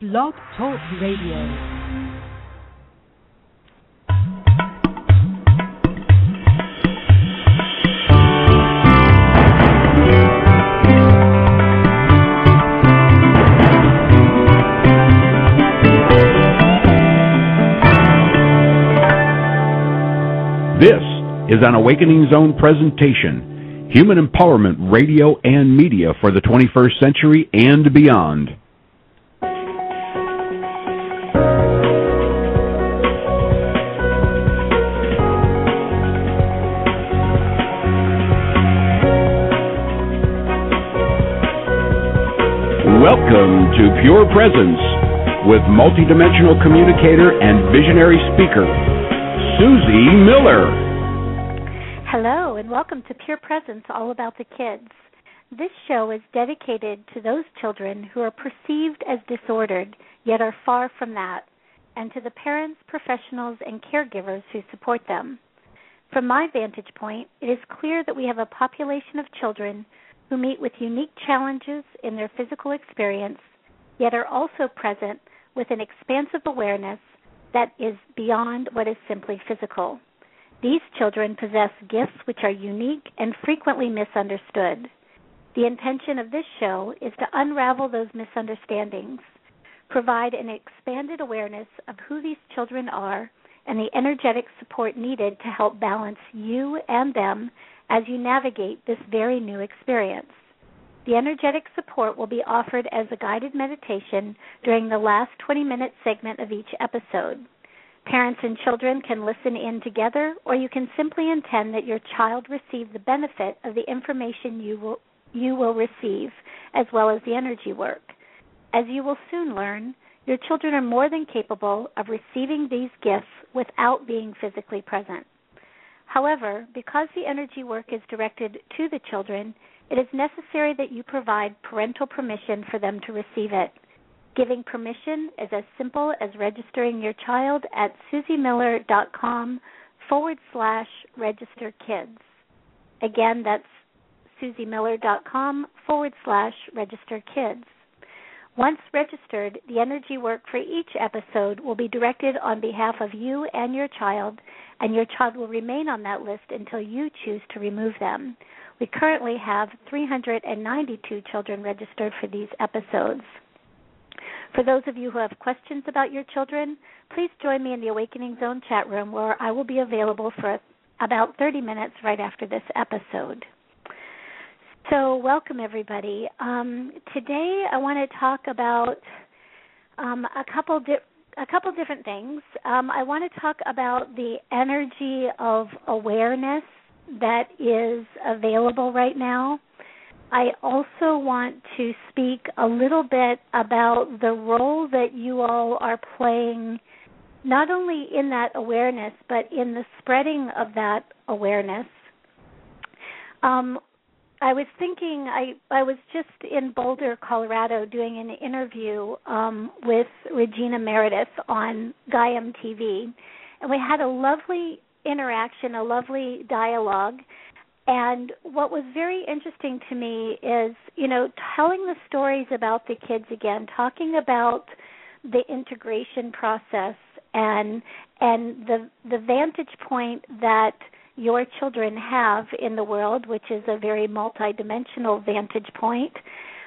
Blog Talk Radio. This is an Awakening Zone presentation, Human Empowerment Radio and Media for the 21st Century and Beyond. Welcome to Pure Presence with multidimensional communicator and visionary speaker, Susie Miller. Hello, and welcome to Pure Presence All About the Kids. This show is dedicated to those children who are perceived as disordered, yet are far from that, and to the parents, professionals, and caregivers who support them. From my vantage point, it is clear that we have a population of children who meet with unique challenges in their physical experience, yet are also present with an expansive awareness that is beyond what is simply physical. These children possess gifts which are unique and frequently misunderstood. The intention of this show is to unravel those misunderstandings, provide an expanded awareness of who these children are, and the energetic support needed to help balance you and them as you navigate this very new experience. The energetic support will be offered as a guided meditation during the last 20 minute segment of each episode. Parents and children can listen in together, or you can simply intend that your child receive the benefit of the information you will, you will receive, as well as the energy work. As you will soon learn, your children are more than capable of receiving these gifts without being physically present. However, because the energy work is directed to the children, it is necessary that you provide parental permission for them to receive it. Giving permission is as simple as registering your child at susiemiller.com forward slash register kids. Again, that's susiemiller.com forward slash register kids. Once registered, the energy work for each episode will be directed on behalf of you and your child, and your child will remain on that list until you choose to remove them. We currently have 392 children registered for these episodes. For those of you who have questions about your children, please join me in the Awakening Zone chat room where I will be available for about 30 minutes right after this episode. So, welcome everybody. Um, today, I want to talk about um, a couple di- a couple different things. Um, I want to talk about the energy of awareness that is available right now. I also want to speak a little bit about the role that you all are playing, not only in that awareness, but in the spreading of that awareness. Um, I was thinking I I was just in Boulder, Colorado, doing an interview um, with Regina Meredith on Gaiam TV, and we had a lovely interaction, a lovely dialogue. And what was very interesting to me is, you know, telling the stories about the kids again, talking about the integration process and and the the vantage point that your children have in the world, which is a very multidimensional vantage point,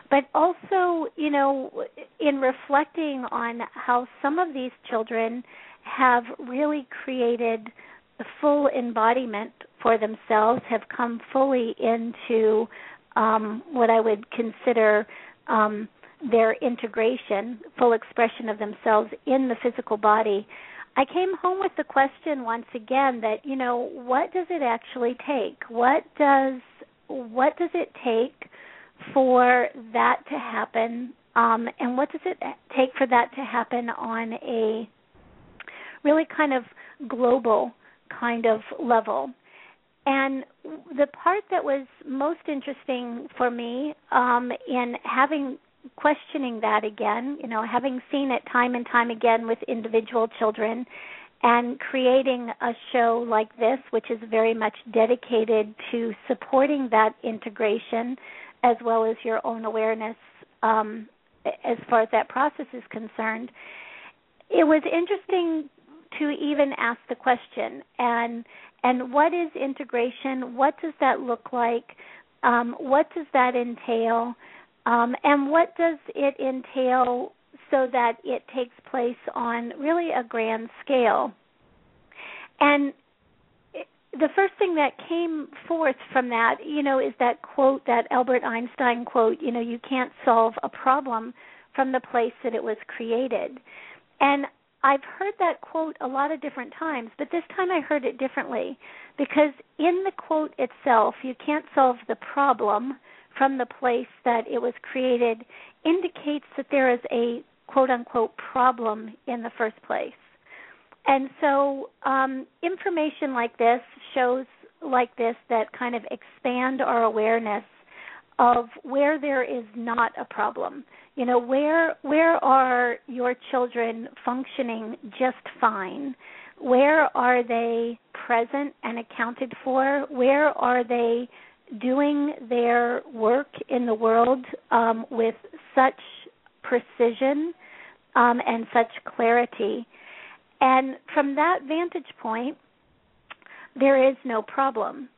but also, you know, in reflecting on how some of these children have really created the full embodiment for themselves, have come fully into um, what I would consider um, their integration, full expression of themselves in the physical body. I came home with the question once again that you know what does it actually take? What does what does it take for that to happen? Um, and what does it take for that to happen on a really kind of global kind of level? And the part that was most interesting for me um, in having questioning that again, you know, having seen it time and time again with individual children and creating a show like this, which is very much dedicated to supporting that integration as well as your own awareness um, as far as that process is concerned. It was interesting to even ask the question and and what is integration? What does that look like? Um, what does that entail? Um, and what does it entail so that it takes place on really a grand scale? And the first thing that came forth from that, you know, is that quote, that Albert Einstein quote, you know, you can't solve a problem from the place that it was created. And I've heard that quote a lot of different times, but this time I heard it differently because in the quote itself, you can't solve the problem from the place that it was created indicates that there is a quote unquote problem in the first place. And so, um, information like this, shows like this that kind of expand our awareness of where there is not a problem. You know, where where are your children functioning just fine? Where are they present and accounted for? Where are they doing their work in the world um, with such precision um, and such clarity? And from that vantage point, there is no problem.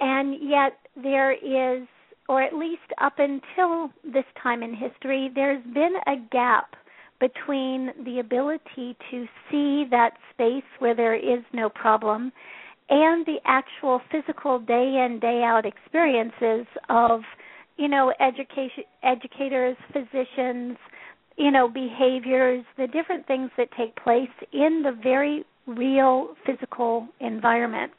And yet, there is, or at least up until this time in history, there's been a gap between the ability to see that space where there is no problem and the actual physical day in day out experiences of you know education educators physicians you know behaviors the different things that take place in the very real physical environment.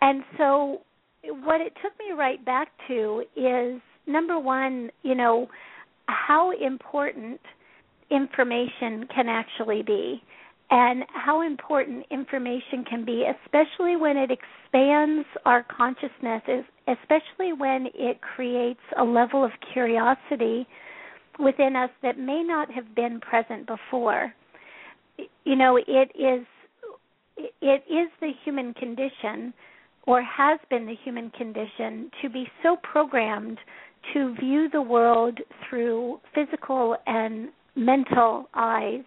And so what it took me right back to is number one you know how important information can actually be and how important information can be especially when it expands our consciousness especially when it creates a level of curiosity within us that may not have been present before. You know, it is it is the human condition or has been the human condition to be so programmed to view the world through physical and mental eyes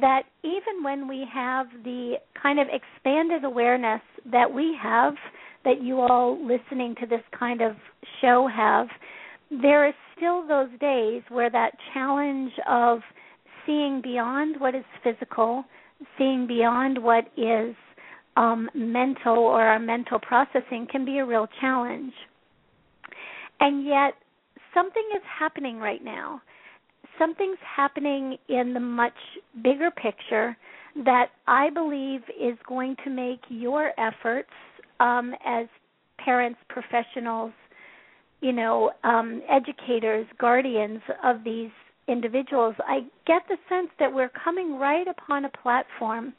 that even when we have the kind of expanded awareness that we have that you all listening to this kind of show have there is still those days where that challenge of seeing beyond what is physical, seeing beyond what is um, mental or our mental processing can be a real challenge. And yet, something is happening right now. Something's happening in the much bigger picture that I believe is going to make your efforts um, as parents, professionals, you know, um, educators, guardians of these individuals, I get the sense that we're coming right upon a platform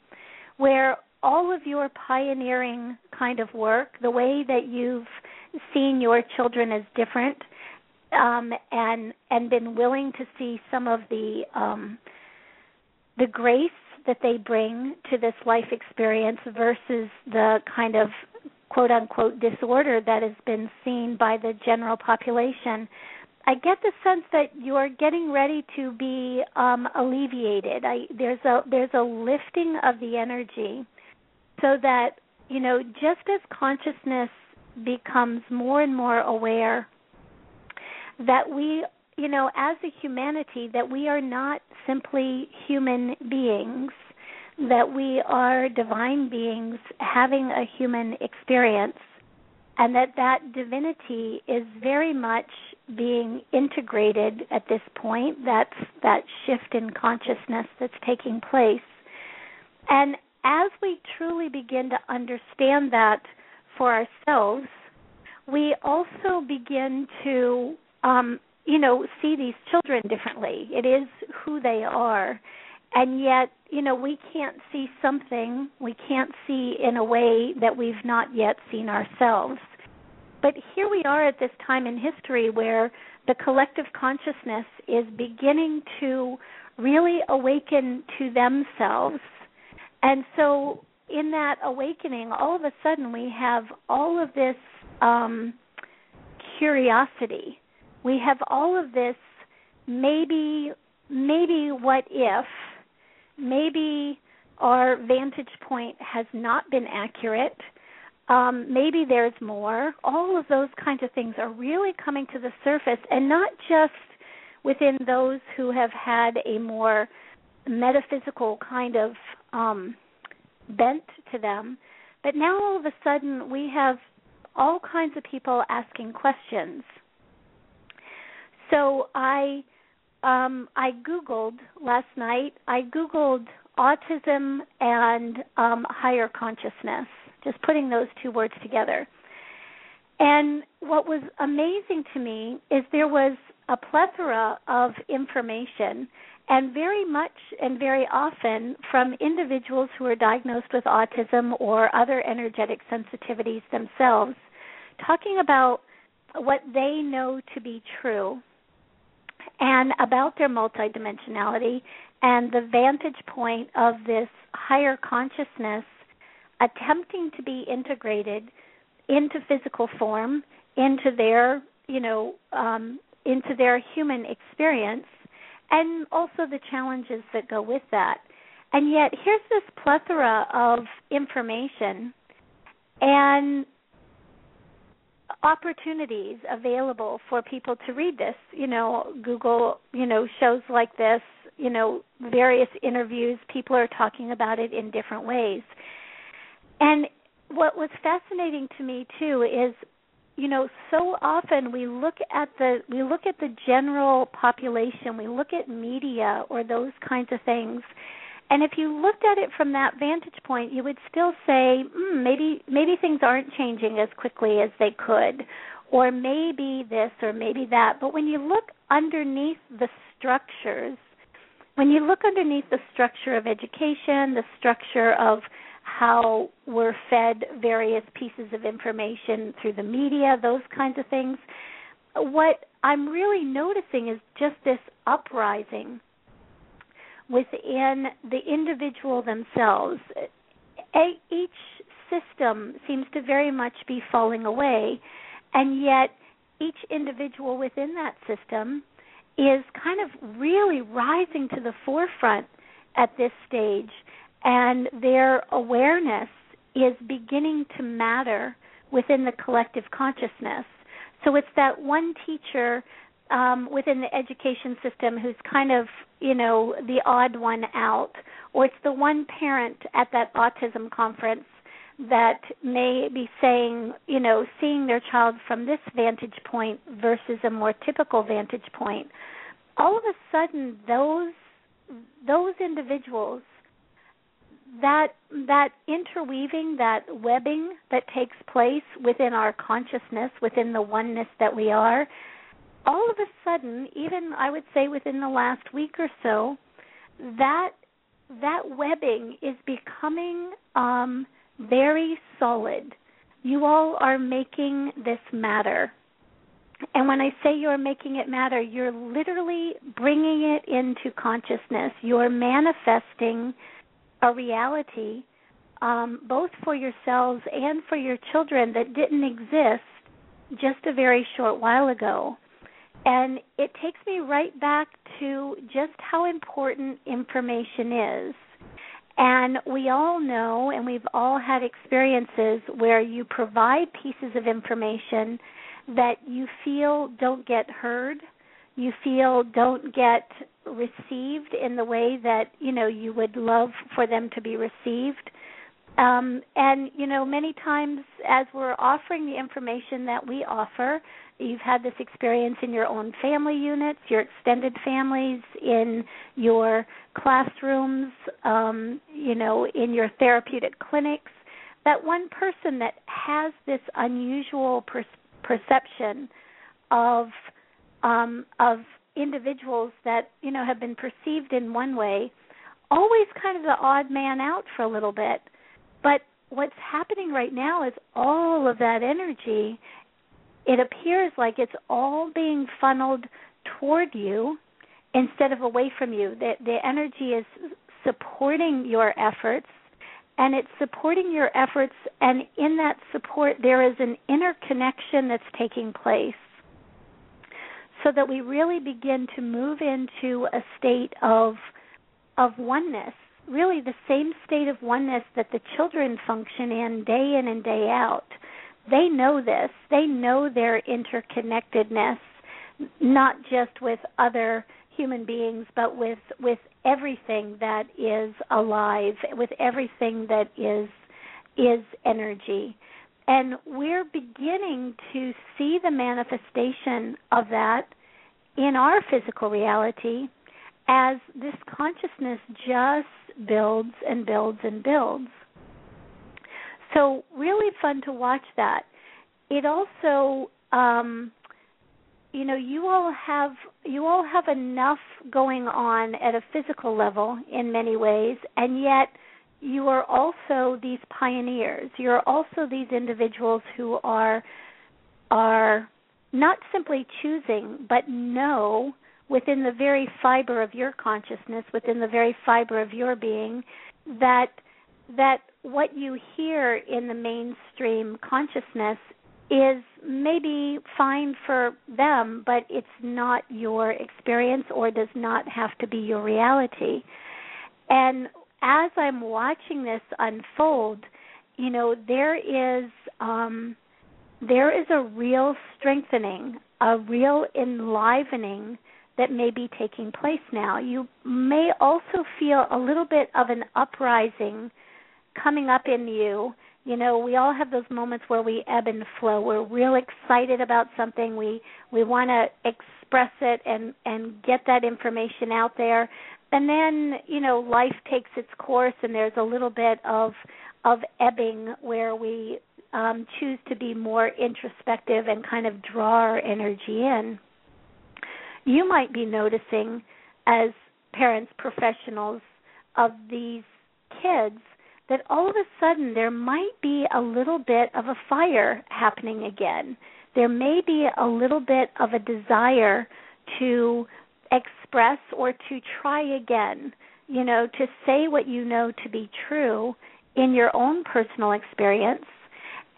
where all of your pioneering kind of work, the way that you've seen your children as different, um, and and been willing to see some of the um, the grace that they bring to this life experience versus the kind of quote unquote disorder that has been seen by the general population, I get the sense that you're getting ready to be um, alleviated. I, there's a there's a lifting of the energy, so that you know just as consciousness becomes more and more aware that we you know as a humanity that we are not simply human beings that we are divine beings having a human experience and that that divinity is very much being integrated at this point. That's that shift in consciousness that's taking place. And as we truly begin to understand that for ourselves we also begin to um you know see these children differently. It is who they are. And yet you know we can't see something. We can't see in a way that we've not yet seen ourselves. But here we are at this time in history where the collective consciousness is beginning to really awaken to themselves. And so in that awakening all of a sudden we have all of this um curiosity we have all of this maybe maybe what if maybe our vantage point has not been accurate um, maybe there's more. All of those kinds of things are really coming to the surface and not just within those who have had a more metaphysical kind of um, bent to them but now all of a sudden we have all kinds of people asking questions so i um, I googled last night. I googled autism and um, higher consciousness, just putting those two words together. And what was amazing to me is there was a plethora of information, and very much and very often from individuals who are diagnosed with autism or other energetic sensitivities themselves, talking about what they know to be true and about their multidimensionality and the vantage point of this higher consciousness attempting to be integrated into physical form into their you know um, into their human experience and also the challenges that go with that. And yet here's this plethora of information and opportunities available for people to read this. You know, Google, you know, shows like this, you know, various interviews, people are talking about it in different ways. And what was fascinating to me too is you know so often we look at the we look at the general population we look at media or those kinds of things and if you looked at it from that vantage point, you would still say, mm, maybe maybe things aren't changing as quickly as they could, or maybe this or maybe that. But when you look underneath the structures, when you look underneath the structure of education, the structure of how we're fed various pieces of information through the media, those kinds of things, what I'm really noticing is just this uprising within the individual themselves. each system seems to very much be falling away, and yet each individual within that system is kind of really rising to the forefront at this stage, and their awareness is beginning to matter within the collective consciousness. So it's that one teacher um, within the education system who's kind of you know the odd one out, or it's the one parent at that autism conference that may be saying, you know, seeing their child from this vantage point versus a more typical vantage point. All of a sudden, those those individuals that that interweaving that webbing that takes place within our consciousness within the oneness that we are all of a sudden, even I would say within the last week or so, that that webbing is becoming um, very solid. You all are making this matter. And when I say you're making it matter, you're literally bringing it into consciousness. You're manifesting a reality, um, both for yourselves and for your children, that didn't exist just a very short while ago. And it takes me right back to just how important information is. And we all know, and we've all had experiences where you provide pieces of information that you feel don't get heard, you feel don't get received in the way that you know you would love for them to be received. Um, and you know, many times as we're offering the information that we offer, you've had this experience in your own family units, your extended families, in your classrooms, um, you know, in your therapeutic clinics. That one person that has this unusual per- perception of um, of individuals that you know have been perceived in one way, always kind of the odd man out for a little bit. But what's happening right now is all of that energy it appears like it's all being funneled toward you instead of away from you. The, the energy is supporting your efforts and it's supporting your efforts and in that support there is an inner connection that's taking place so that we really begin to move into a state of of oneness really the same state of oneness that the children function in day in and day out they know this they know their interconnectedness not just with other human beings but with with everything that is alive with everything that is is energy and we're beginning to see the manifestation of that in our physical reality as this consciousness just builds and builds and builds. So really fun to watch that. It also um you know you all have you all have enough going on at a physical level in many ways and yet you are also these pioneers. You're also these individuals who are are not simply choosing but know within the very fiber of your consciousness, within the very fiber of your being, that that what you hear in the mainstream consciousness is maybe fine for them, but it's not your experience or does not have to be your reality. And as I'm watching this unfold, you know, there is um there is a real strengthening, a real enlivening that may be taking place now. You may also feel a little bit of an uprising coming up in you. You know, we all have those moments where we ebb and flow. We're real excited about something. We we want to express it and and get that information out there. And then, you know, life takes its course and there's a little bit of of ebbing where we um choose to be more introspective and kind of draw our energy in you might be noticing as parents, professionals of these kids that all of a sudden there might be a little bit of a fire happening again. There may be a little bit of a desire to express or to try again, you know, to say what you know to be true in your own personal experience.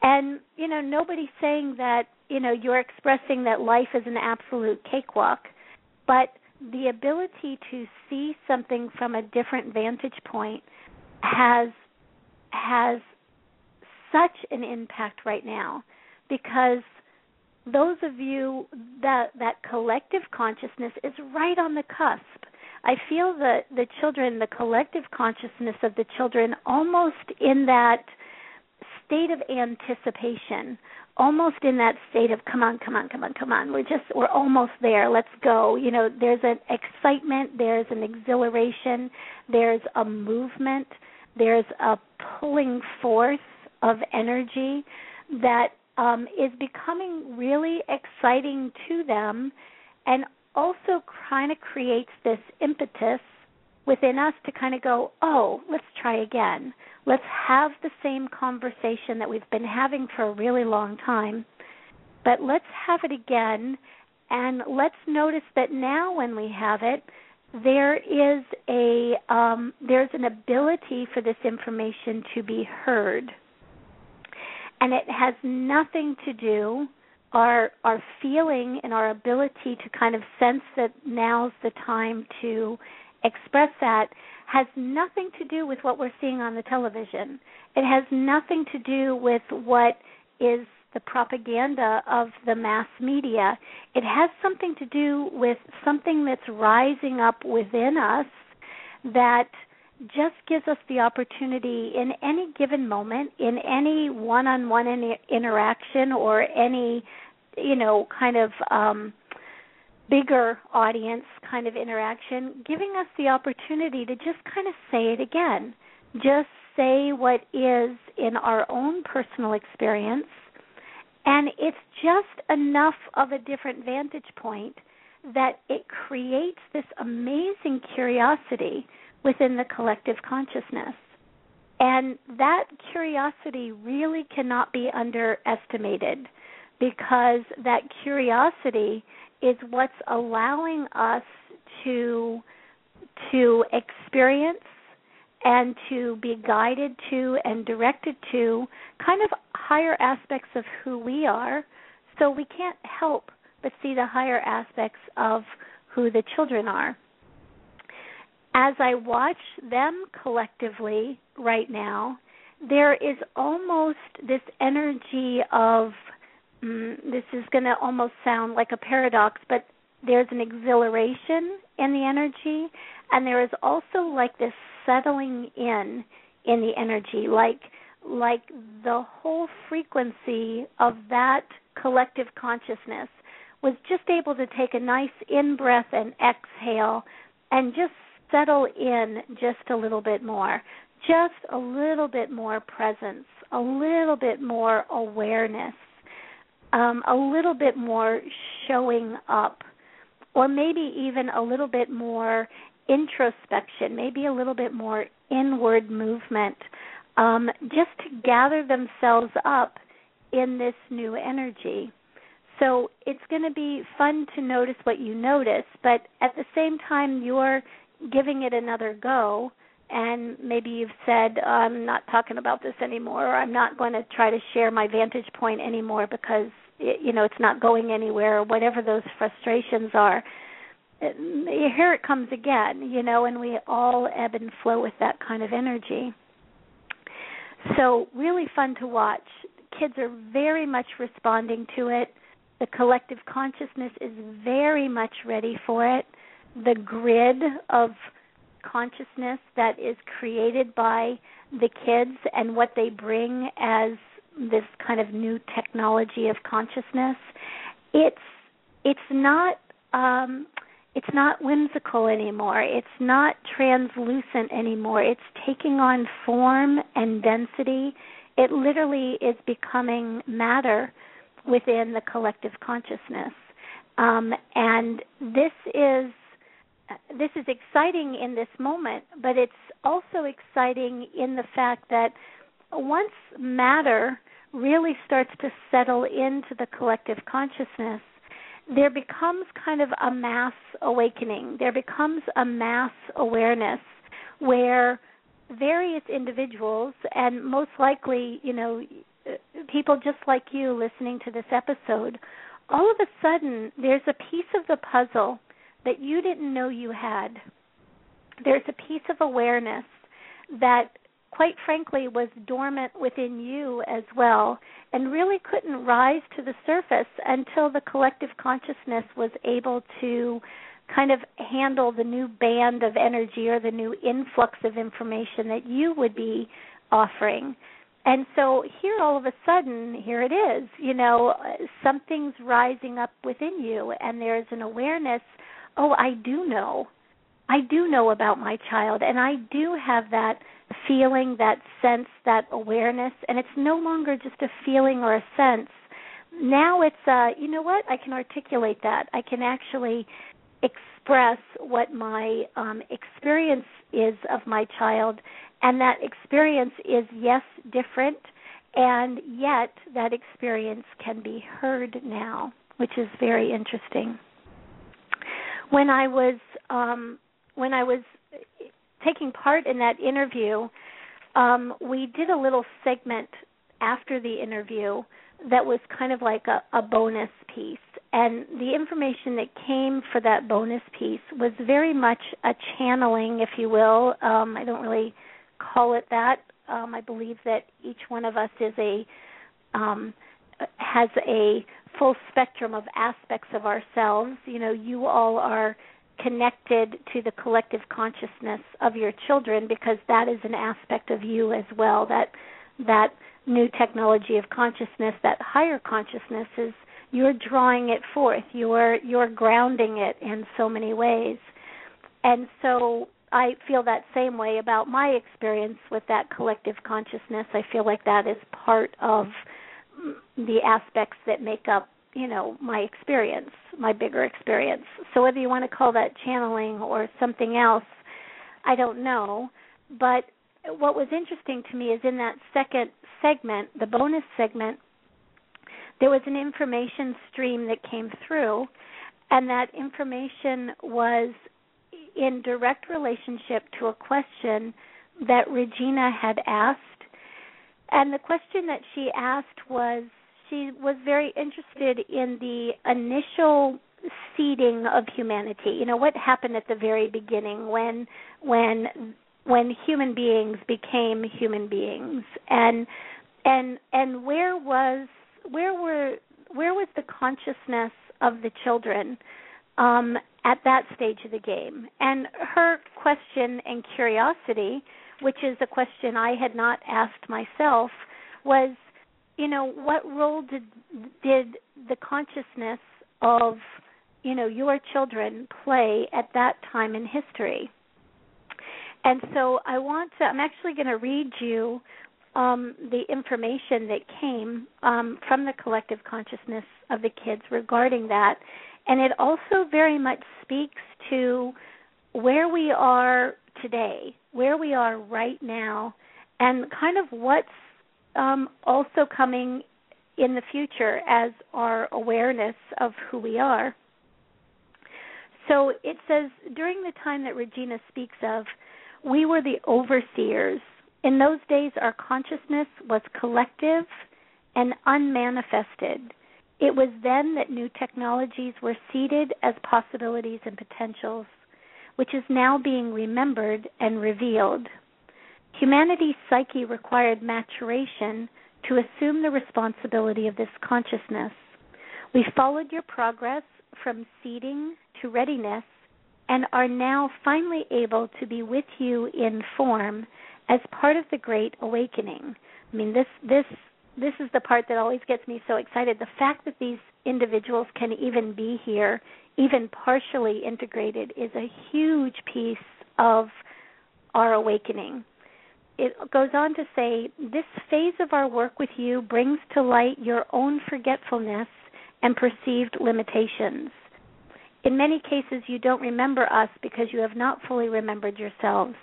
And, you know, nobody's saying that, you know, you're expressing that life is an absolute cakewalk but the ability to see something from a different vantage point has has such an impact right now because those of you that that collective consciousness is right on the cusp. I feel that the children, the collective consciousness of the children, almost in that state of anticipation almost in that state of come on come on come on come on we're just we're almost there let's go you know there's an excitement there's an exhilaration there's a movement there's a pulling force of energy that um, is becoming really exciting to them and also kind of creates this impetus within us to kind of go, oh, let's try again. Let's have the same conversation that we've been having for a really long time, but let's have it again and let's notice that now when we have it, there is a um, there's an ability for this information to be heard, and it has nothing to do our our feeling and our ability to kind of sense that now's the time to express that has nothing to do with what we're seeing on the television. It has nothing to do with what is the propaganda of the mass media. It has something to do with something that's rising up within us that just gives us the opportunity in any given moment, in any one on one interaction or any, you know, kind of um, bigger audience kind of interaction, giving us the opportunity to just kind of say it again. Just say what is in our own personal experience. And it's just enough of a different vantage point that it creates this amazing curiosity within the collective consciousness. And that curiosity really cannot be underestimated because that curiosity is what's allowing us to to experience and to be guided to and directed to kind of higher aspects of who we are so we can't help but see the higher aspects of who the children are. As I watch them collectively right now, there is almost this energy of mm, this is going to almost sound like a paradox, but there's an exhilaration in the energy, and there is also like this settling in in the energy, like like the whole frequency of that collective consciousness was just able to take a nice in breath and exhale and just settle in just a little bit more just a little bit more presence a little bit more awareness um, a little bit more showing up or maybe even a little bit more introspection maybe a little bit more inward movement um, just to gather themselves up in this new energy. So it's going to be fun to notice what you notice, but at the same time, you're giving it another go. And maybe you've said, I'm not talking about this anymore, or I'm not going to try to share my vantage point anymore because it, you know it's not going anywhere, or whatever those frustrations are. Here it comes again, you know, and we all ebb and flow with that kind of energy. So, really fun to watch. Kids are very much responding to it. The collective consciousness is very much ready for it. The grid of consciousness that is created by the kids and what they bring as this kind of new technology of consciousness it's it's not um it's not whimsical anymore. It's not translucent anymore. It's taking on form and density. It literally is becoming matter within the collective consciousness. Um, and this is this is exciting in this moment, but it's also exciting in the fact that once matter really starts to settle into the collective consciousness, there becomes kind of a mass awakening. There becomes a mass awareness where various individuals, and most likely, you know, people just like you listening to this episode, all of a sudden there's a piece of the puzzle that you didn't know you had. There's a piece of awareness that quite frankly was dormant within you as well and really couldn't rise to the surface until the collective consciousness was able to kind of handle the new band of energy or the new influx of information that you would be offering. And so here all of a sudden, here it is, you know, something's rising up within you and there's an awareness, oh, I do know. I do know about my child and I do have that feeling, that sense, that awareness, and it's no longer just a feeling or a sense. Now it's uh you know what? I can articulate that. I can actually express what my um experience is of my child and that experience is yes different and yet that experience can be heard now, which is very interesting. When I was um when I was taking part in that interview, um, we did a little segment after the interview that was kind of like a, a bonus piece. And the information that came for that bonus piece was very much a channeling, if you will. Um, I don't really call it that. Um, I believe that each one of us is a um, has a full spectrum of aspects of ourselves. You know, you all are connected to the collective consciousness of your children because that is an aspect of you as well. That that new technology of consciousness that higher consciousness is you're drawing it forth. You're you're grounding it in so many ways. And so i feel that same way about my experience with that collective consciousness. I feel like that is part of the aspects that make up you know my experience my bigger experience. So whether you want to call that channeling or something else i don't know. But what was interesting to me is in that second segment the bonus segment there was an information stream that came through and that information was in direct relationship to a question that Regina had asked. And the question that she asked was she was very interested in the initial seeding of humanity. You know what happened at the very beginning when when when human beings became human beings and and and where was where were where was the consciousness of the children um at that stage of the game and her question and curiosity which is a question I had not asked myself was you know what role did did the consciousness of you know your children play at that time in history? And so i want to i'm actually going to read you um, the information that came um, from the collective consciousness of the kids regarding that. And it also very much speaks to where we are today where we are right now and kind of what's um, also coming in the future as our awareness of who we are. So it says during the time that Regina speaks of, we were the overseers. In those days, our consciousness was collective and unmanifested. It was then that new technologies were seeded as possibilities and potentials, which is now being remembered and revealed. Humanity's psyche required maturation to assume the responsibility of this consciousness. We followed your progress from seeding to readiness and are now finally able to be with you in form as part of the great awakening. I mean this this this is the part that always gets me so excited. The fact that these individuals can even be here, even partially integrated is a huge piece of our awakening it goes on to say this phase of our work with you brings to light your own forgetfulness and perceived limitations. In many cases, you don't remember us because you have not fully remembered yourselves.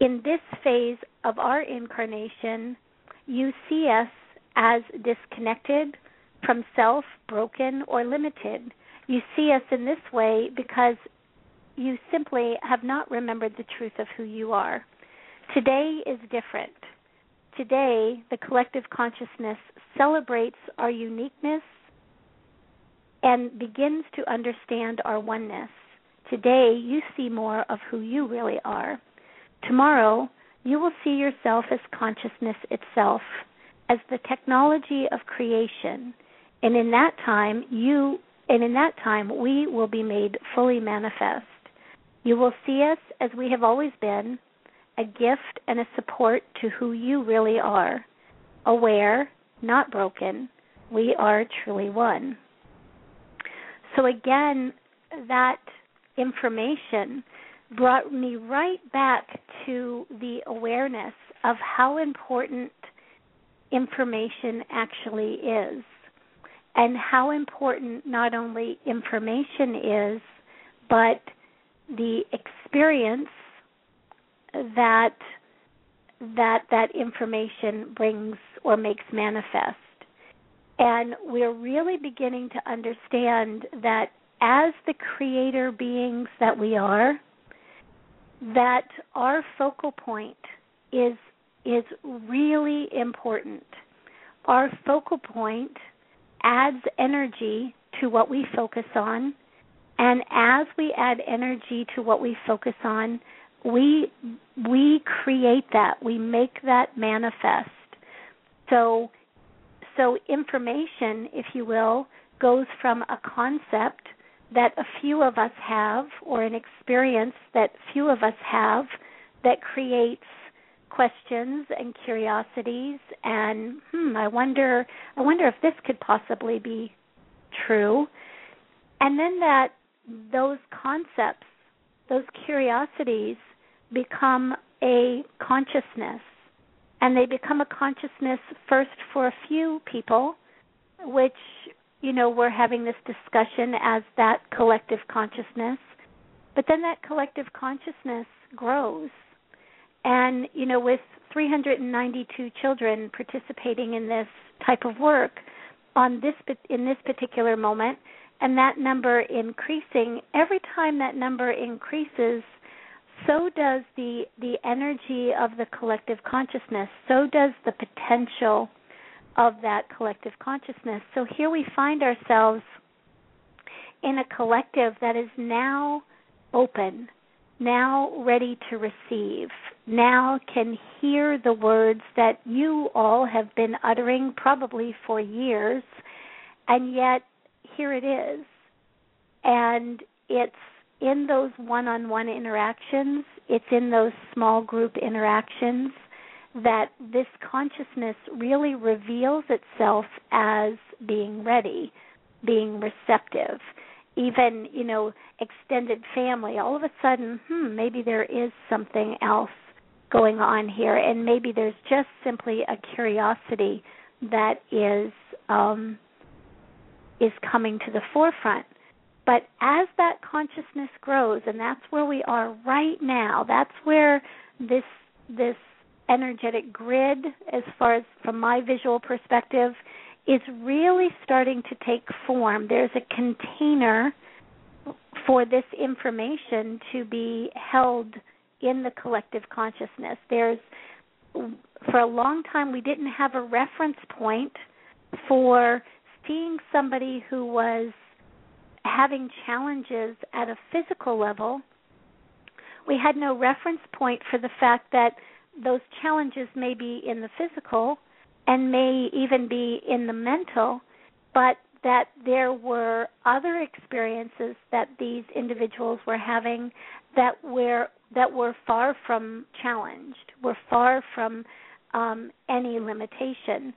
In this phase of our incarnation, you see us as disconnected from self, broken, or limited. You see us in this way because you simply have not remembered the truth of who you are. Today is different. Today, the collective consciousness celebrates our uniqueness and begins to understand our oneness. Today, you see more of who you really are. Tomorrow, you will see yourself as consciousness itself, as the technology of creation. And in that time, you and in that time we will be made fully manifest. You will see us as we have always been, a gift and a support to who you really are. Aware, not broken, we are truly one. So, again, that information brought me right back to the awareness of how important information actually is, and how important not only information is, but the experience that that that information brings or makes manifest. And we're really beginning to understand that as the creator beings that we are, that our focal point is is really important. Our focal point adds energy to what we focus on, and as we add energy to what we focus on, we we create that. We make that manifest. So so information if you will goes from a concept that a few of us have or an experience that few of us have that creates questions and curiosities and hmm I wonder I wonder if this could possibly be true. And then that those concepts those curiosities become a consciousness. And they become a consciousness first for a few people, which, you know, we're having this discussion as that collective consciousness. But then that collective consciousness grows. And, you know, with 392 children participating in this type of work on this in this particular moment and that number increasing every time that number increases so does the the energy of the collective consciousness so does the potential of that collective consciousness. So here we find ourselves in a collective that is now open, now ready to receive, now can hear the words that you all have been uttering probably for years, and yet here it is. And it's in those one on one interactions, it's in those small group interactions that this consciousness really reveals itself as being ready, being receptive. Even, you know, extended family, all of a sudden, hmm, maybe there is something else going on here, and maybe there's just simply a curiosity that is um, is coming to the forefront. But as that consciousness grows, and that's where we are right now, that's where this this energetic grid, as far as from my visual perspective, is really starting to take form. There's a container for this information to be held in the collective consciousness. There's for a long time we didn't have a reference point for seeing somebody who was having challenges at a physical level, we had no reference point for the fact that those challenges may be in the physical and may even be in the mental, but that there were other experiences that these individuals were having that were that were far from challenged, were far from um, any limitation.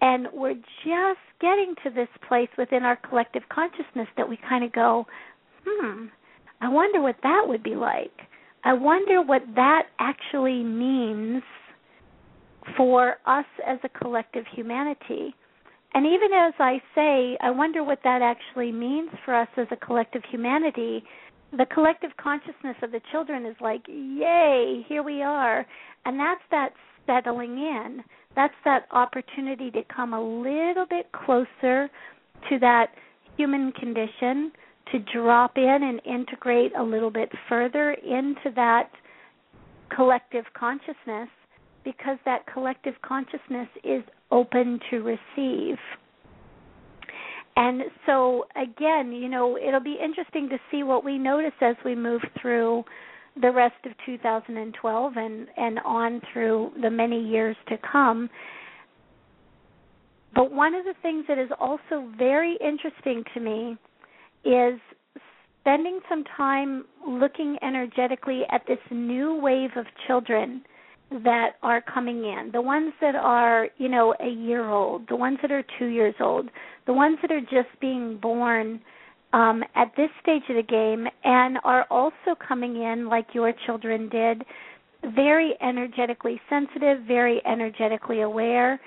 And we're just getting to this place within our collective consciousness that we kind of go, hmm, I wonder what that would be like. I wonder what that actually means for us as a collective humanity. And even as I say, I wonder what that actually means for us as a collective humanity, the collective consciousness of the children is like, yay, here we are. And that's that settling in that's that opportunity to come a little bit closer to that human condition, to drop in and integrate a little bit further into that collective consciousness because that collective consciousness is open to receive. And so, again, you know, it'll be interesting to see what we notice as we move through the rest of 2012 and and on through the many years to come. But one of the things that is also very interesting to me is spending some time looking energetically at this new wave of children that are coming in the ones that are you know a year old the ones that are 2 years old the ones that are just being born um, at this stage of the game and are also coming in like your children did, very energetically sensitive, very energetically aware,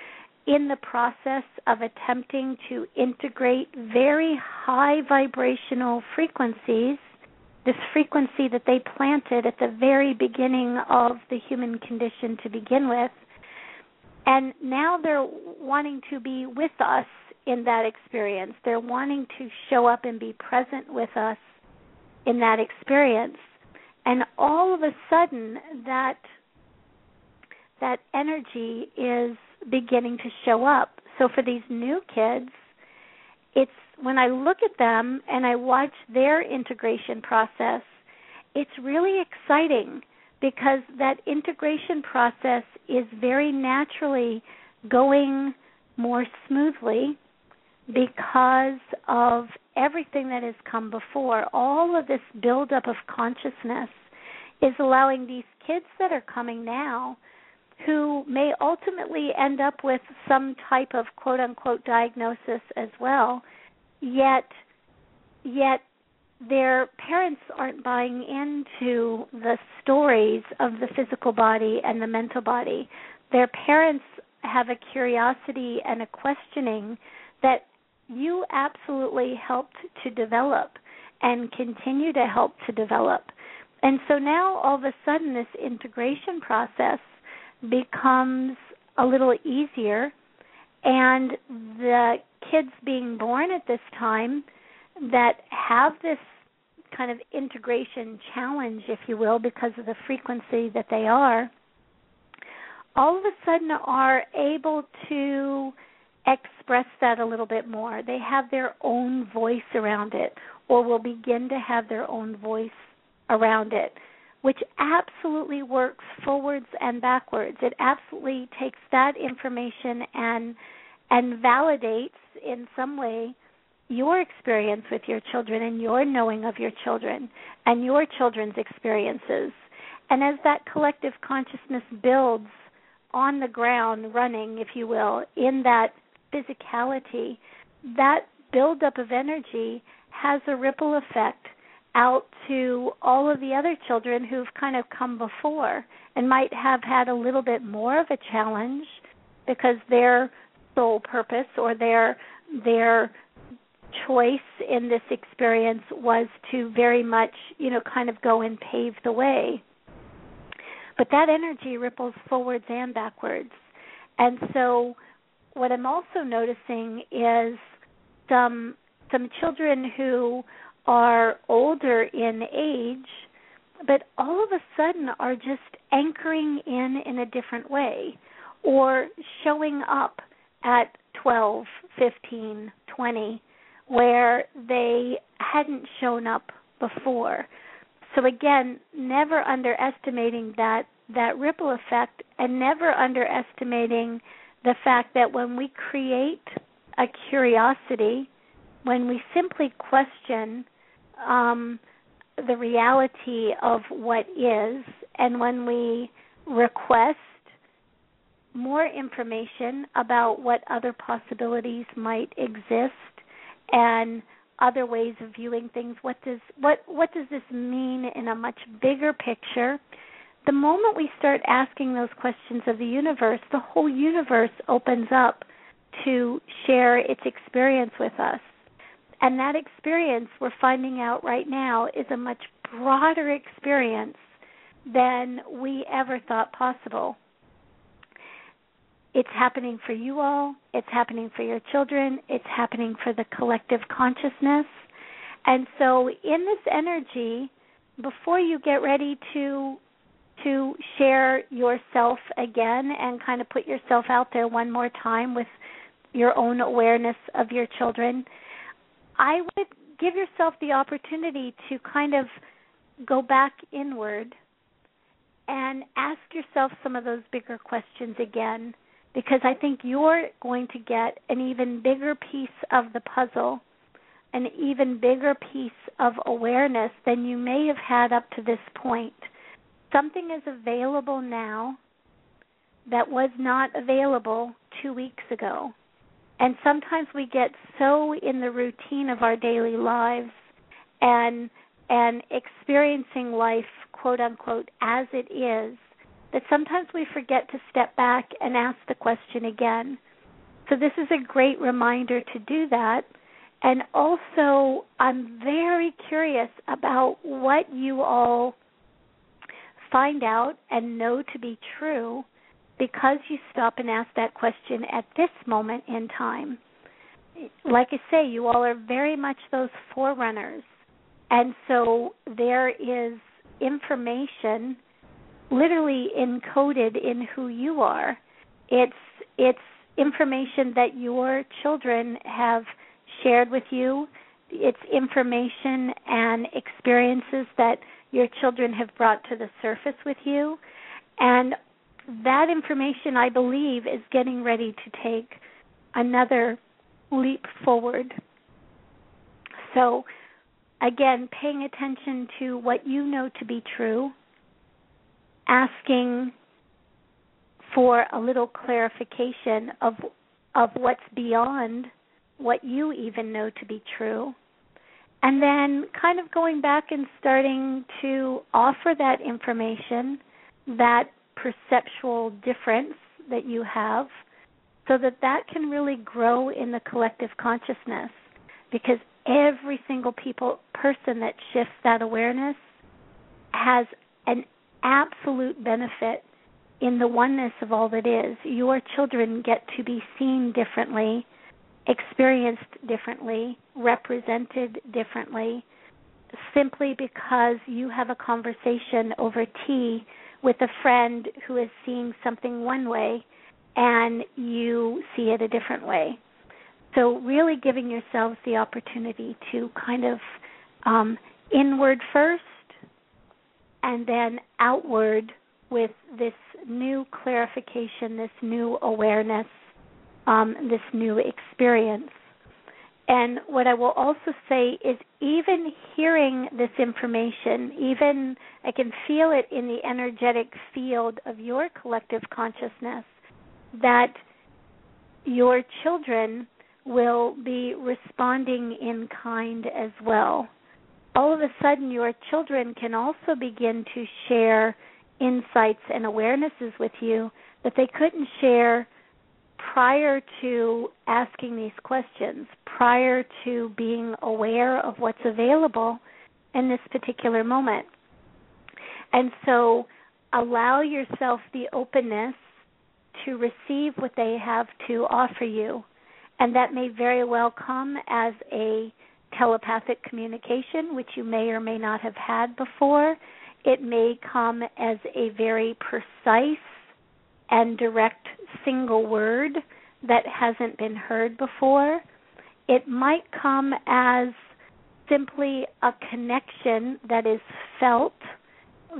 in the process of attempting to integrate very high vibrational frequencies, this frequency that they planted at the very beginning of the human condition to begin with. And now they're wanting to be with us in that experience. They're wanting to show up and be present with us in that experience. And all of a sudden that that energy is beginning to show up. So for these new kids, it's when I look at them and I watch their integration process, it's really exciting because that integration process is very naturally going more smoothly because of everything that has come before. All of this buildup of consciousness is allowing these kids that are coming now who may ultimately end up with some type of quote unquote diagnosis as well yet yet their parents aren't buying into the stories of the physical body and the mental body their parents have a curiosity and a questioning that you absolutely helped to develop and continue to help to develop. And so now all of a sudden this integration process becomes a little easier and the kids being born at this time that have this kind of integration challenge if you will because of the frequency that they are all of a sudden are able to express that a little bit more. They have their own voice around it, or will begin to have their own voice around it, which absolutely works forwards and backwards. It absolutely takes that information and and validates in some way your experience with your children and your knowing of your children and your children's experiences. And as that collective consciousness builds on the ground, running, if you will, in that physicality, that buildup of energy has a ripple effect out to all of the other children who've kind of come before and might have had a little bit more of a challenge because their sole purpose or their their choice in this experience was to very much, you know, kind of go and pave the way. But that energy ripples forwards and backwards. And so what I'm also noticing is some some children who are older in age but all of a sudden are just anchoring in in a different way or showing up at 12, 15, 20 where they hadn't shown up before. So again, never underestimating that that ripple effect and never underestimating the fact that when we create a curiosity, when we simply question um, the reality of what is, and when we request more information about what other possibilities might exist and other ways of viewing things what does what what does this mean in a much bigger picture the moment we start asking those questions of the universe the whole universe opens up to share its experience with us. And that experience we're finding out right now is a much broader experience than we ever thought possible. It's happening for you all, it's happening for your children, it's happening for the collective consciousness. And so in this energy, before you get ready to to share yourself again and kind of put yourself out there one more time with your own awareness of your children, I would give yourself the opportunity to kind of go back inward and ask yourself some of those bigger questions again because I think you're going to get an even bigger piece of the puzzle, an even bigger piece of awareness than you may have had up to this point. Something is available now that was not available two weeks ago. And sometimes we get so in the routine of our daily lives and and experiencing life quote unquote as it is that sometimes we forget to step back and ask the question again. So, this is a great reminder to do that. And also, I'm very curious about what you all find out and know to be true because you stop and ask that question at this moment in time. Like I say, you all are very much those forerunners. And so there is information literally encoded in who you are. It's it's information that your children have shared with you. It's information and experiences that your children have brought to the surface with you. And that information, I believe, is getting ready to take another leap forward. So, again, paying attention to what you know to be true, asking for a little clarification of of what's beyond what you even know to be true and then kind of going back and starting to offer that information that perceptual difference that you have so that that can really grow in the collective consciousness because every single people person that shifts that awareness has an absolute benefit in the oneness of all that is. Your children get to be seen differently, experienced differently, represented differently, simply because you have a conversation over tea with a friend who is seeing something one way and you see it a different way. So, really giving yourselves the opportunity to kind of um, inward first and then outward with this new clarification, this new awareness, um, this new experience. And what I will also say is, even hearing this information, even I can feel it in the energetic field of your collective consciousness, that your children will be responding in kind as well. All of a sudden, your children can also begin to share insights and awarenesses with you that they couldn't share prior to asking these questions, prior to being aware of what's available in this particular moment. And so allow yourself the openness to receive what they have to offer you. And that may very well come as a telepathic communication, which you may or may not have had before. It may come as a very precise and direct single word that hasn't been heard before. It might come as simply a connection that is felt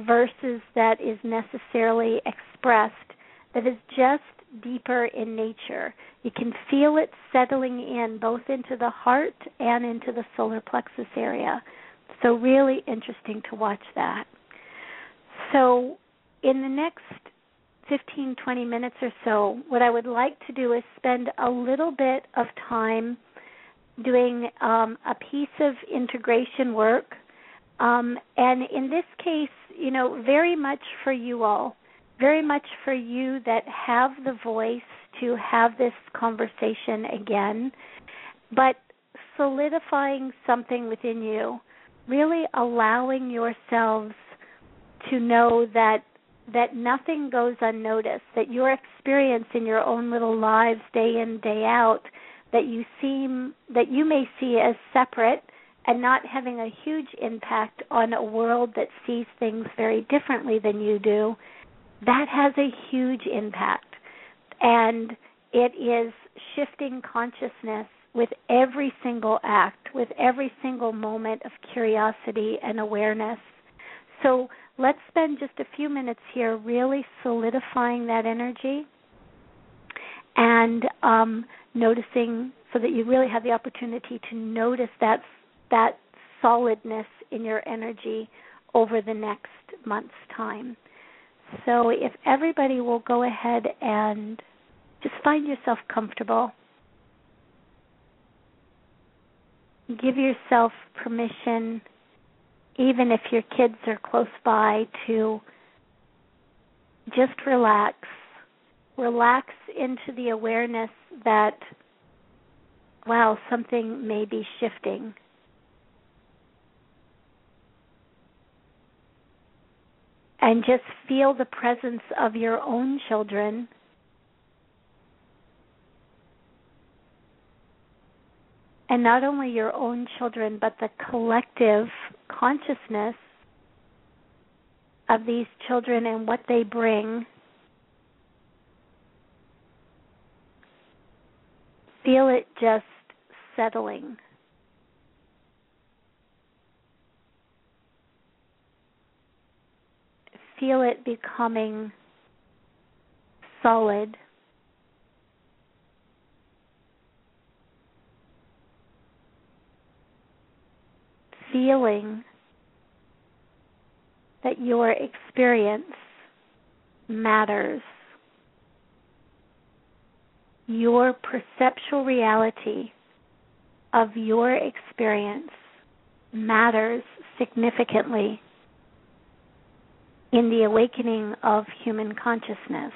versus that is necessarily expressed, that is just deeper in nature. You can feel it settling in both into the heart and into the solar plexus area. So, really interesting to watch that. So, in the next 15, 20 minutes or so, what I would like to do is spend a little bit of time doing um, a piece of integration work. Um, and in this case, you know, very much for you all, very much for you that have the voice to have this conversation again, but solidifying something within you, really allowing yourselves to know that that nothing goes unnoticed, that your experience in your own little lives day in, day out, that you seem that you may see as separate and not having a huge impact on a world that sees things very differently than you do, that has a huge impact. And it is shifting consciousness with every single act, with every single moment of curiosity and awareness. So let's spend just a few minutes here really solidifying that energy and um, noticing so that you really have the opportunity to notice that that solidness in your energy over the next month's time. So if everybody will go ahead and just find yourself comfortable. Give yourself permission even if your kids are close by, to just relax. Relax into the awareness that, wow, something may be shifting. And just feel the presence of your own children and not only your own children, but the collective consciousness of these children and what they bring. Feel it just settling. Feel it becoming solid. Feeling that your experience matters. Your perceptual reality of your experience matters significantly in the awakening of human consciousness.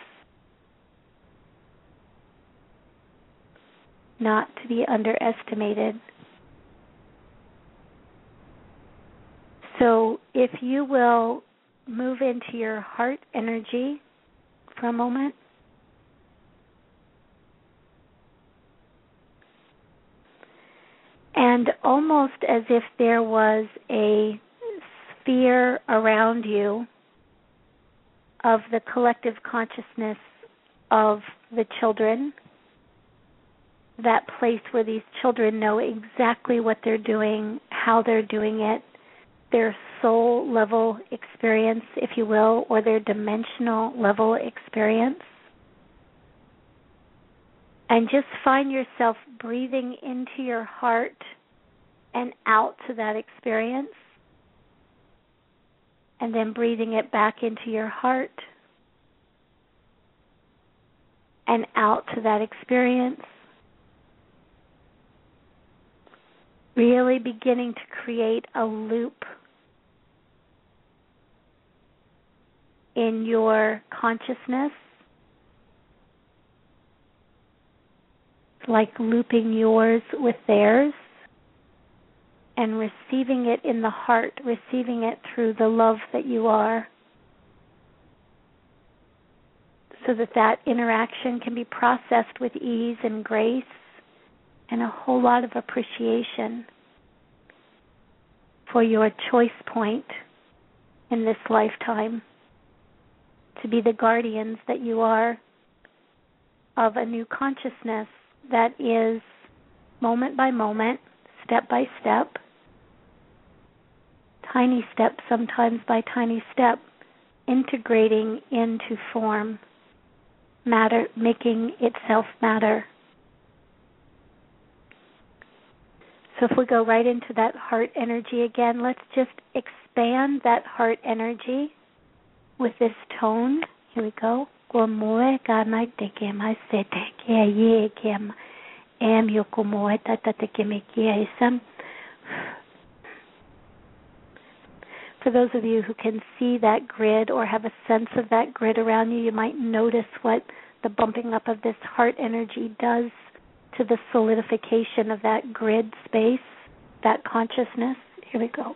Not to be underestimated. So if you will move into your heart energy for a moment. And almost as if there was a sphere around you of the collective consciousness of the children, that place where these children know exactly what they're doing, how they're doing it, their soul level experience, if you will, or their dimensional level experience. And just find yourself breathing into your heart and out to that experience. And then breathing it back into your heart and out to that experience. Really beginning to create a loop in your consciousness, like looping yours with theirs and receiving it in the heart, receiving it through the love that you are so that that interaction can be processed with ease and grace and a whole lot of appreciation for your choice point in this lifetime to be the guardians that you are of a new consciousness that is moment by moment, step by step, tiny step sometimes by tiny step, integrating into form matter, making itself matter. So if we go right into that heart energy again, let's just expand that heart energy with this tone. Here we go. For those of you who can see that grid or have a sense of that grid around you, you might notice what the bumping up of this heart energy does to the solidification of that grid space, that consciousness. Here we go.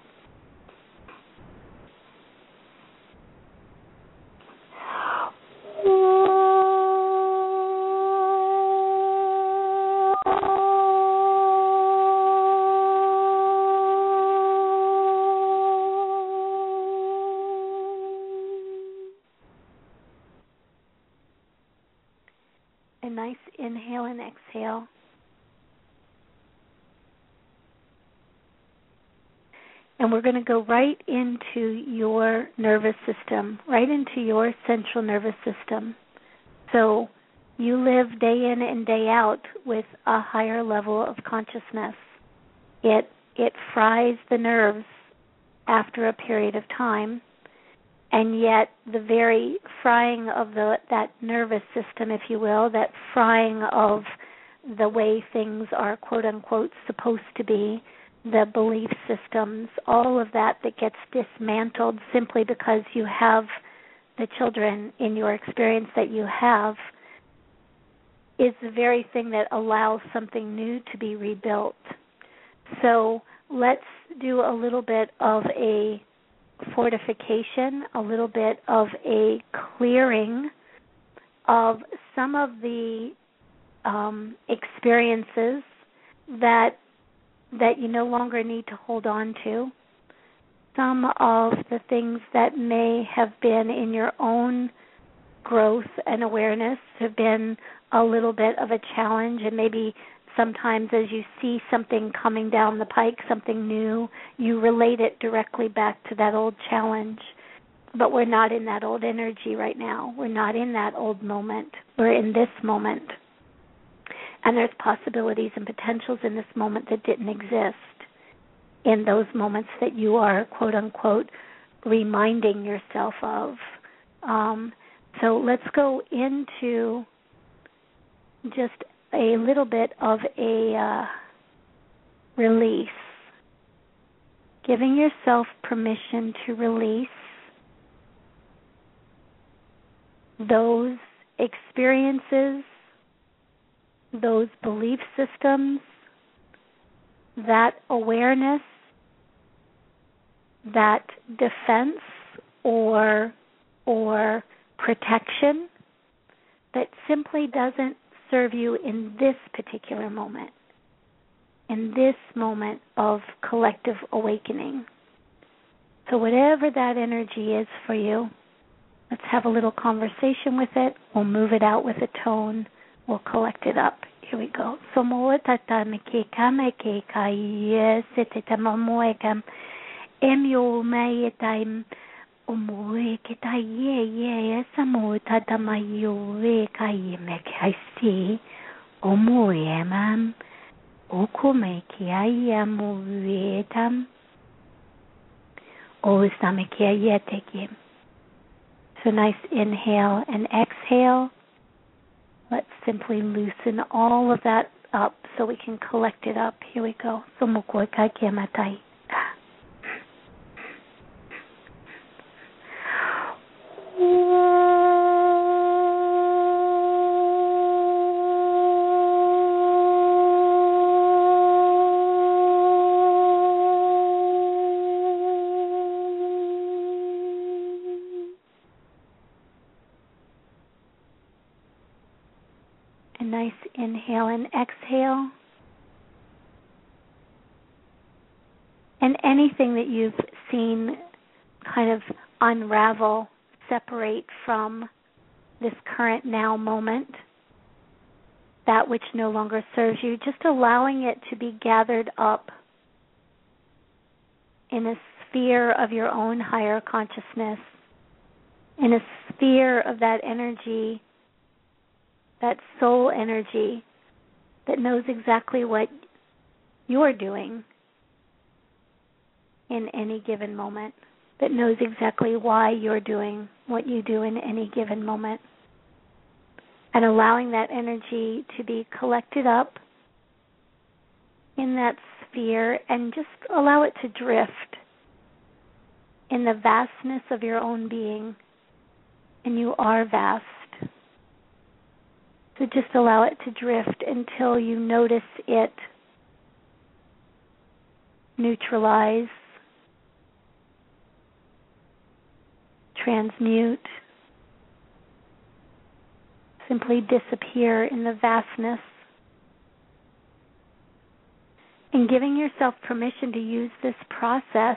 And exhale. And we're going to go right into your nervous system, right into your central nervous system. So you live day in and day out with a higher level of consciousness. It it fries the nerves after a period of time, and yet the very frying of the that nervous system, if you will, that frying of the way things are quote unquote supposed to be the belief systems, all of that that gets dismantled simply because you have the children in your experience that you have is the very thing that allows something new to be rebuilt. So let's do a little bit of a fortification, a little bit of a clearing of some of the um, experiences that that you no longer need to hold on to. Some of the things that may have been in your own growth and awareness have been a little bit of a challenge, and maybe sometimes as you see something coming down the pike, something new, you relate it directly back to that old challenge. But we're not in that old energy right now. We're not in that old moment. We're in this moment. And there's possibilities and potentials in this moment that didn't exist in those moments that you are, quote unquote, reminding yourself of. Um, so let's go into just a little bit of a uh, release. Giving yourself permission to release those experiences those belief systems, that awareness, that defense or or protection that simply doesn't serve you in this particular moment, in this moment of collective awakening. So, whatever that energy is for you, Let's have a little conversation with it. We'll move it out with a tone. We'll collect it up. Here we go. Somo tata meke kame ke kai se te tama moe kam em yo mai e taim o moe ke tai ye ye e sa mo tata mai yo e kai me ke ai si o moe e mam o ko me ke ai e mo e tam o sa me ke ai te ke so nice inhale and exhale Let's simply loosen all of that up so we can collect it up. Here we go. Inhale and exhale. And anything that you've seen kind of unravel, separate from this current now moment, that which no longer serves you, just allowing it to be gathered up in a sphere of your own higher consciousness, in a sphere of that energy, that soul energy that knows exactly what you're doing in any given moment, that knows exactly why you're doing what you do in any given moment. And allowing that energy to be collected up in that sphere and just allow it to drift in the vastness of your own being. And you are vast. So just allow it to drift until you notice it neutralize, transmute, simply disappear in the vastness. And giving yourself permission to use this process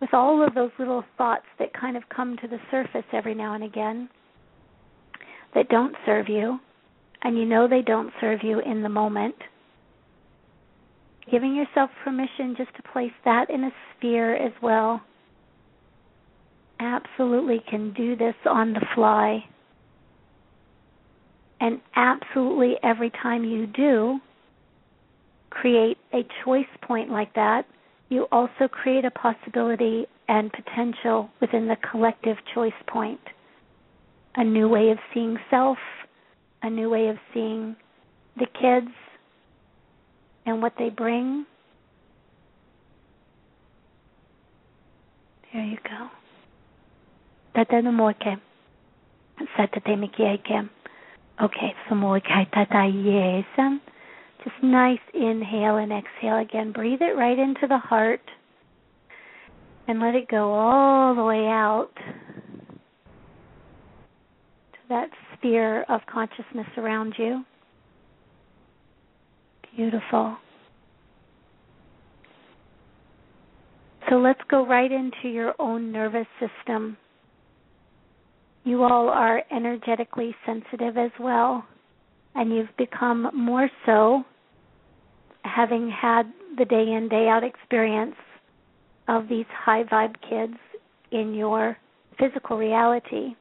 with all of those little thoughts that kind of come to the surface every now and again that don't serve you and you know they don't serve you in the moment, giving yourself permission just to place that in a sphere as well. Absolutely can do this on the fly. And absolutely every time you do create a choice point like that, you also create a possibility and potential within the collective choice point. A new way of seeing self, a new way of seeing the kids and what they bring. There you go. Tata no more ke. Sata te me ke. Okay, some more kai tata yes. Um, just nice inhale and exhale again. Breathe it right into the heart and let it go all the way out to that sphere of consciousness around you. Beautiful. So let's go right into your own nervous system. You all are energetically sensitive as well, and you've become more so having had the day in, day out experience of these high vibe kids in your physical reality.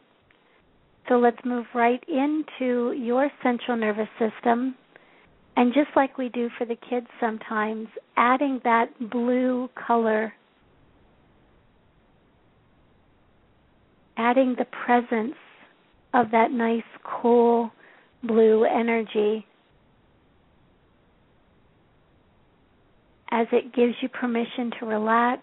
So let's move right into your central nervous system. And just like we do for the kids sometimes, adding that blue color, adding the presence of that nice, cool blue energy as it gives you permission to relax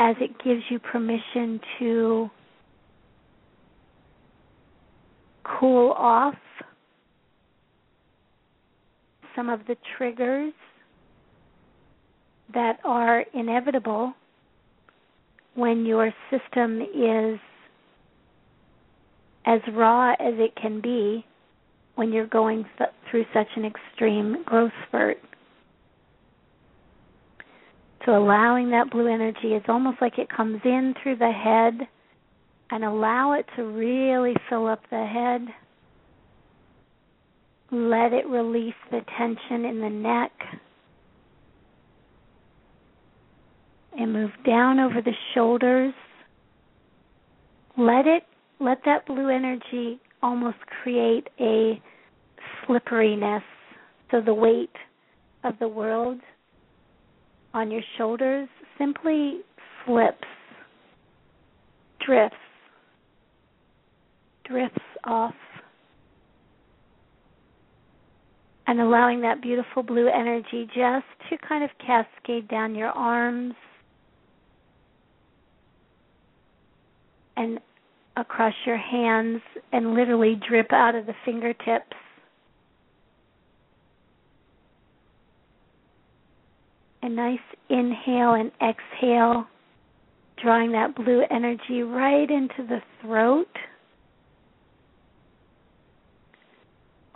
as it gives you permission to cool off some of the triggers that are inevitable when your system is as raw as it can be when you're going th- through such an extreme growth spurt. So allowing that blue energy is almost like it comes in through the head and allow it to really fill up the head. Let it release the tension in the neck. And move down over the shoulders. Let it let that blue energy almost create a slipperiness. So the weight of the world on your shoulders simply slips, drifts, drifts off. And allowing that beautiful blue energy just to kind of cascade down your arms and across your hands and literally drip out of the fingertips a nice inhale and exhale, drawing that blue energy right into the throat.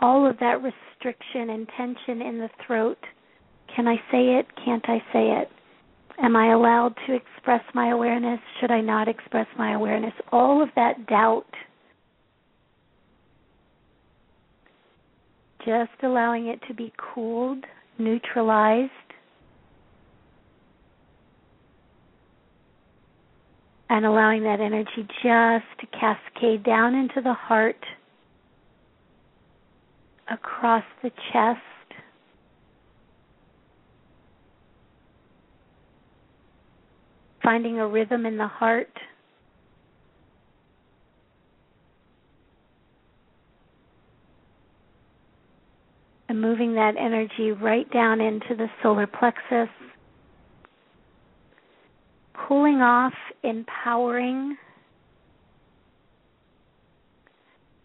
All of that restriction and tension in the throat. Can I say it? Can't I say it? Am I allowed to express my awareness? Should I not express my awareness? All of that doubt. Just allowing it to be cooled, neutralized, and allowing that energy just to cascade down into the heart, across the chest. Finding a rhythm in the heart. And moving that energy right down into the solar plexus cooling off, empowering,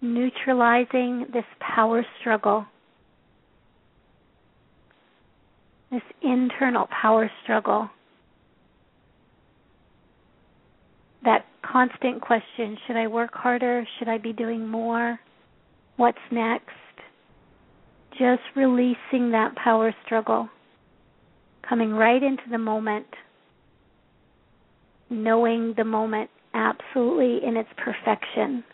neutralizing this power struggle, this internal power struggle. That constant question should I work harder? Should I be doing more? What's next? Just releasing that power struggle, coming right into the moment knowing the moment absolutely in its perfection,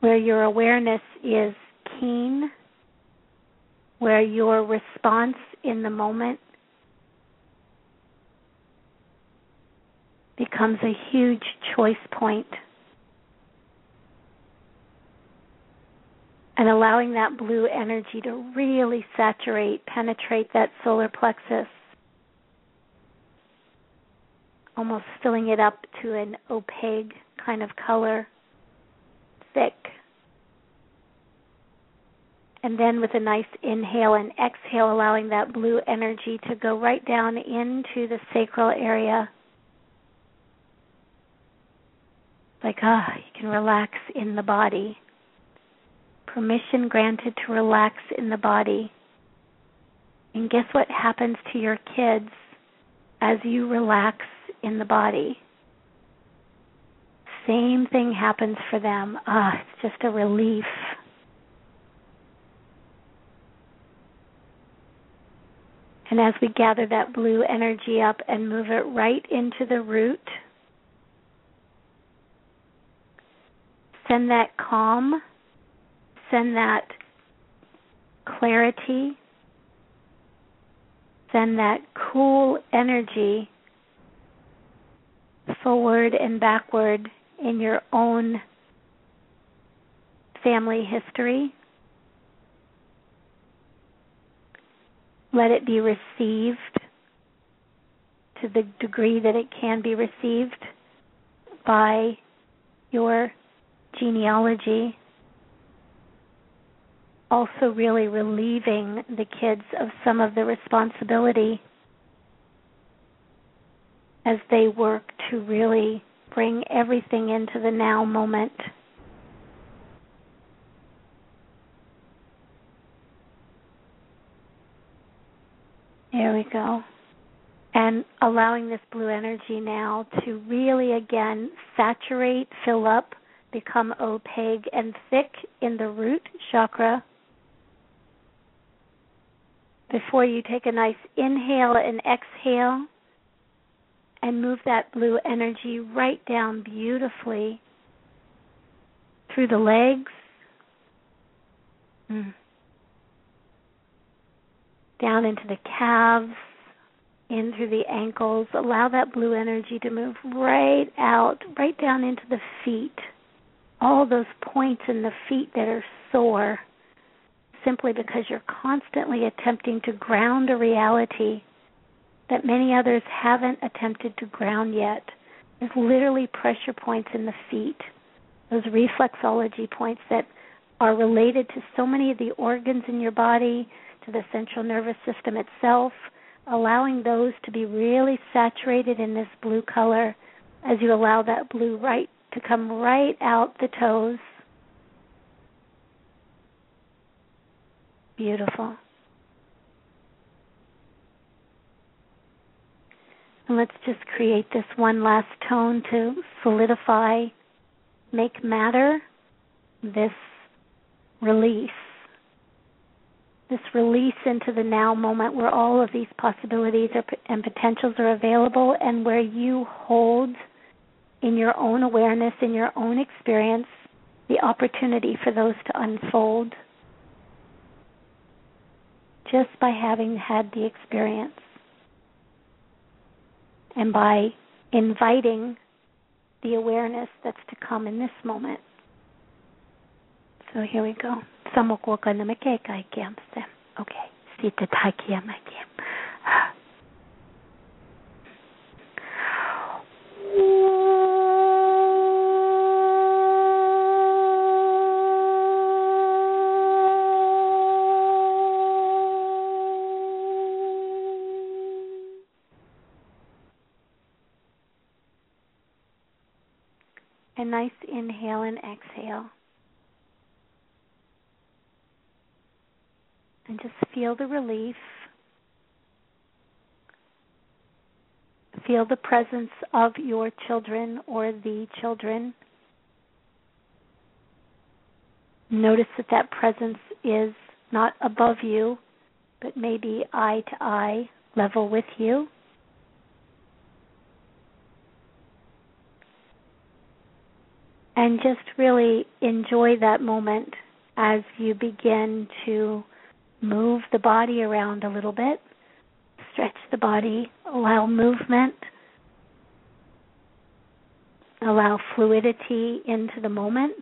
where your awareness is keen, where your response in the moment becomes a huge choice point. And allowing that blue energy to really saturate, penetrate that solar plexus almost filling it up to an opaque kind of color, thick. And then with a nice inhale and exhale, allowing that blue energy to go right down into the sacral area. Like, ah, you can relax in the body. Permission granted to relax in the body. And guess what happens to your kids as you relax in the body. Same thing happens for them. Ah, it's just a relief. And as we gather that blue energy up and move it right into the root, send that calm, send that clarity, send that cool energy forward and backward in your own family history. Let it be received to the degree that it can be received by your genealogy. Also, really relieving the kids of some of the responsibility as they work to really bring everything into the now moment. There we go. And allowing this blue energy now to really again saturate, fill up, become opaque and thick in the root chakra. before you take a nice inhale and exhale and move that blue energy right down beautifully through the legs. Mm. Down into the calves, in through the ankles. Allow that blue energy to move right out, right down into the feet. All those points in the feet that are sore simply because you're constantly attempting to ground a reality that many others haven't attempted to ground yet. There's literally pressure points in the feet, those reflexology points that are related to so many of the organs in your body, to the central nervous system itself, allowing those to be really saturated in this blue color as you allow that blue right to come right out the toes. Beautiful. And let's just create this one last tone to solidify, make matter this release. This release into the now moment where all of these possibilities are, and potentials are available and where you hold in your own awareness, in your own experience, the opportunity for those to unfold just by having had the experience and by inviting the awareness that's to come in this moment. So here we go. Kiamse. Okay. Nice inhale and exhale. And just feel the relief. Feel the presence of your children or the children. Notice that that presence is not above you, but maybe eye to eye level with you. And just really enjoy that moment as you begin to move the body around a little bit, stretch the body, allow movement, allow fluidity into the moment.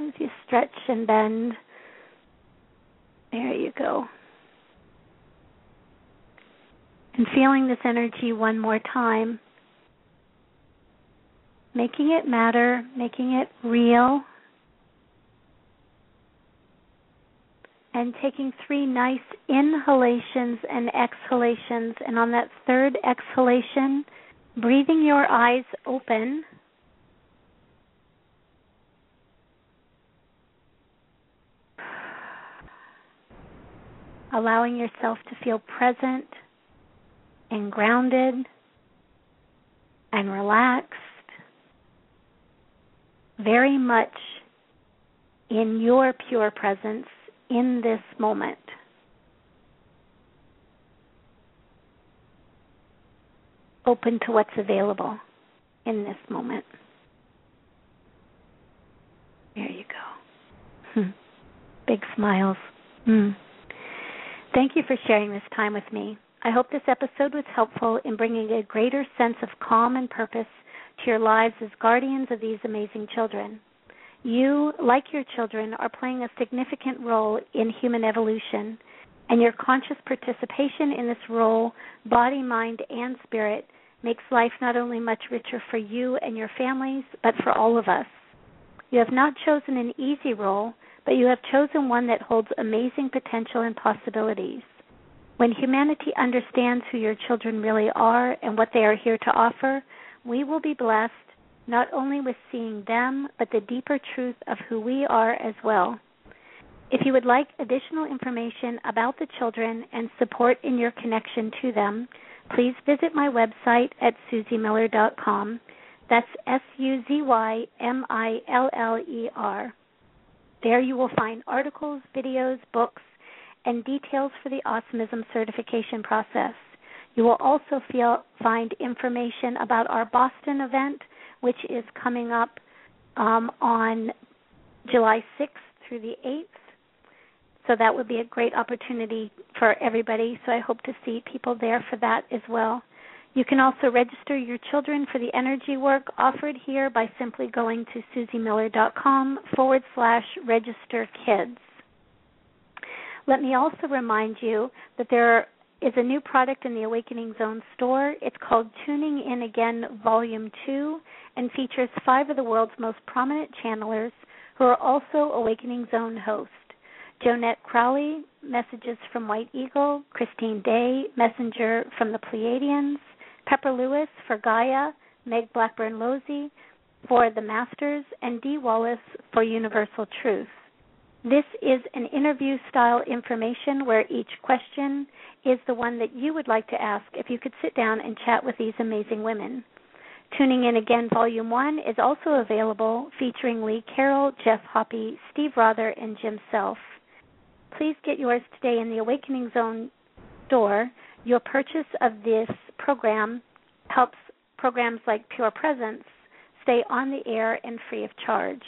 As you stretch and bend, there you go. And feeling this energy one more time making it matter, making it real, and taking three nice inhalations and exhalations. And on that third exhalation, breathing your eyes open. Allowing yourself to feel present and grounded and relaxed very much in your pure presence in this moment. Open to what's available in this moment. There you go. Hmm. Big smiles. Hmm. Thank you for sharing this time with me. I hope this episode was helpful in bringing a greater sense of calm and purpose to your lives as guardians of these amazing children. You, like your children, are playing a significant role in human evolution, and your conscious participation in this role, body, mind, and spirit, makes life not only much richer for you and your families, but for all of us. You have not chosen an easy role, but you have chosen one that holds amazing potential and possibilities. When humanity understands who your children really are and what they are here to offer, we will be blessed not only with seeing them, but the deeper truth of who we are as well. If you would like additional information about the children and support in your connection to them, please visit my website at suzymiller.com. That's S U Z Y M I L L E R. There you will find articles, videos, books, and details for the Awesomism certification process. You will also feel, find information about our Boston event, which is coming up um, on July 6th through the 8th. So that would be a great opportunity for everybody. So I hope to see people there for that as well. You can also register your children for the energy work offered here by simply going to suzymiller.com forward slash register kids. Let me also remind you that there is a new product in the Awakening Zone store. It's called Tuning In Again Volume 2 and features five of the world's most prominent channelers who are also Awakening Zone hosts. Jonette Crowley, Messages from White Eagle, Christine Day, Messenger from the Pleiadians, Pepper Lewis for Gaia, Meg Blackburn Losey for The Masters, and Dee Wallace for Universal Truth. This is an interview style information where each question is the one that you would like to ask if you could sit down and chat with these amazing women. Tuning in again, Volume 1 is also available, featuring Lee Carroll, Jeff Hoppe, Steve Rother, and Jim Self. Please get yours today in the Awakening Zone store. Your purchase of this program helps programs like Pure Presence stay on the air and free of charge.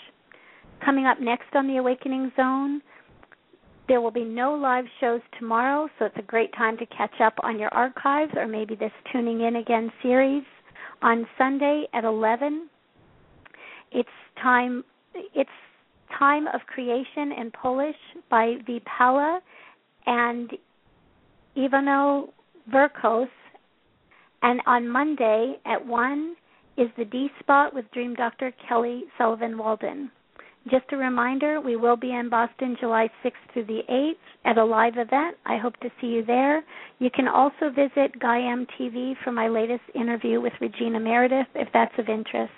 Coming up next on the Awakening Zone, there will be no live shows tomorrow, so it's a great time to catch up on your archives or maybe this Tuning In Again series. On Sunday at 11, it's time it's time of creation in Polish by Vipala and Ivano Verkos. And on Monday at 1 is the D Spot with Dream Doctor Kelly Sullivan Walden. Just a reminder, we will be in Boston July 6th through the 8th at a live event. I hope to see you there. You can also visit Gaiam TV for my latest interview with Regina Meredith if that's of interest.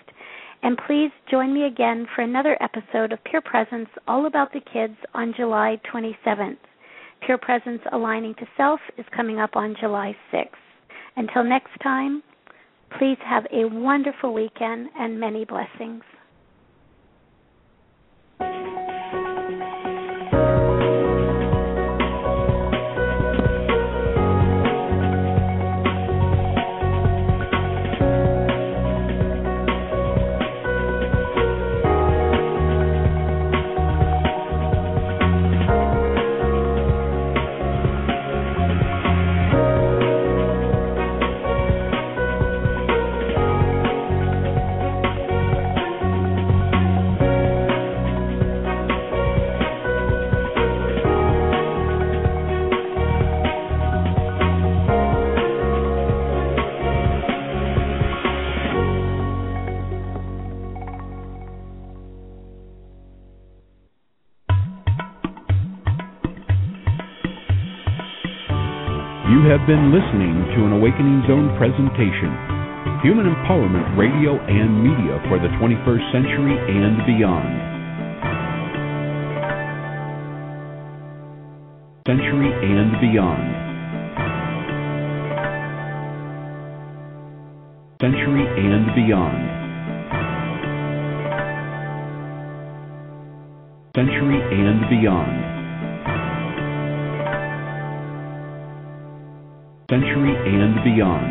And please join me again for another episode of Pure Presence all about the kids on July 27th. Pure Presence Aligning to Self is coming up on July 6th. Until next time, please have a wonderful weekend and many blessings. Have been listening to an Awakening Zone presentation. Human Empowerment Radio and Media for the 21st Century and Beyond. Century and Beyond. Century and Beyond. Century and Beyond. Century and Beyond.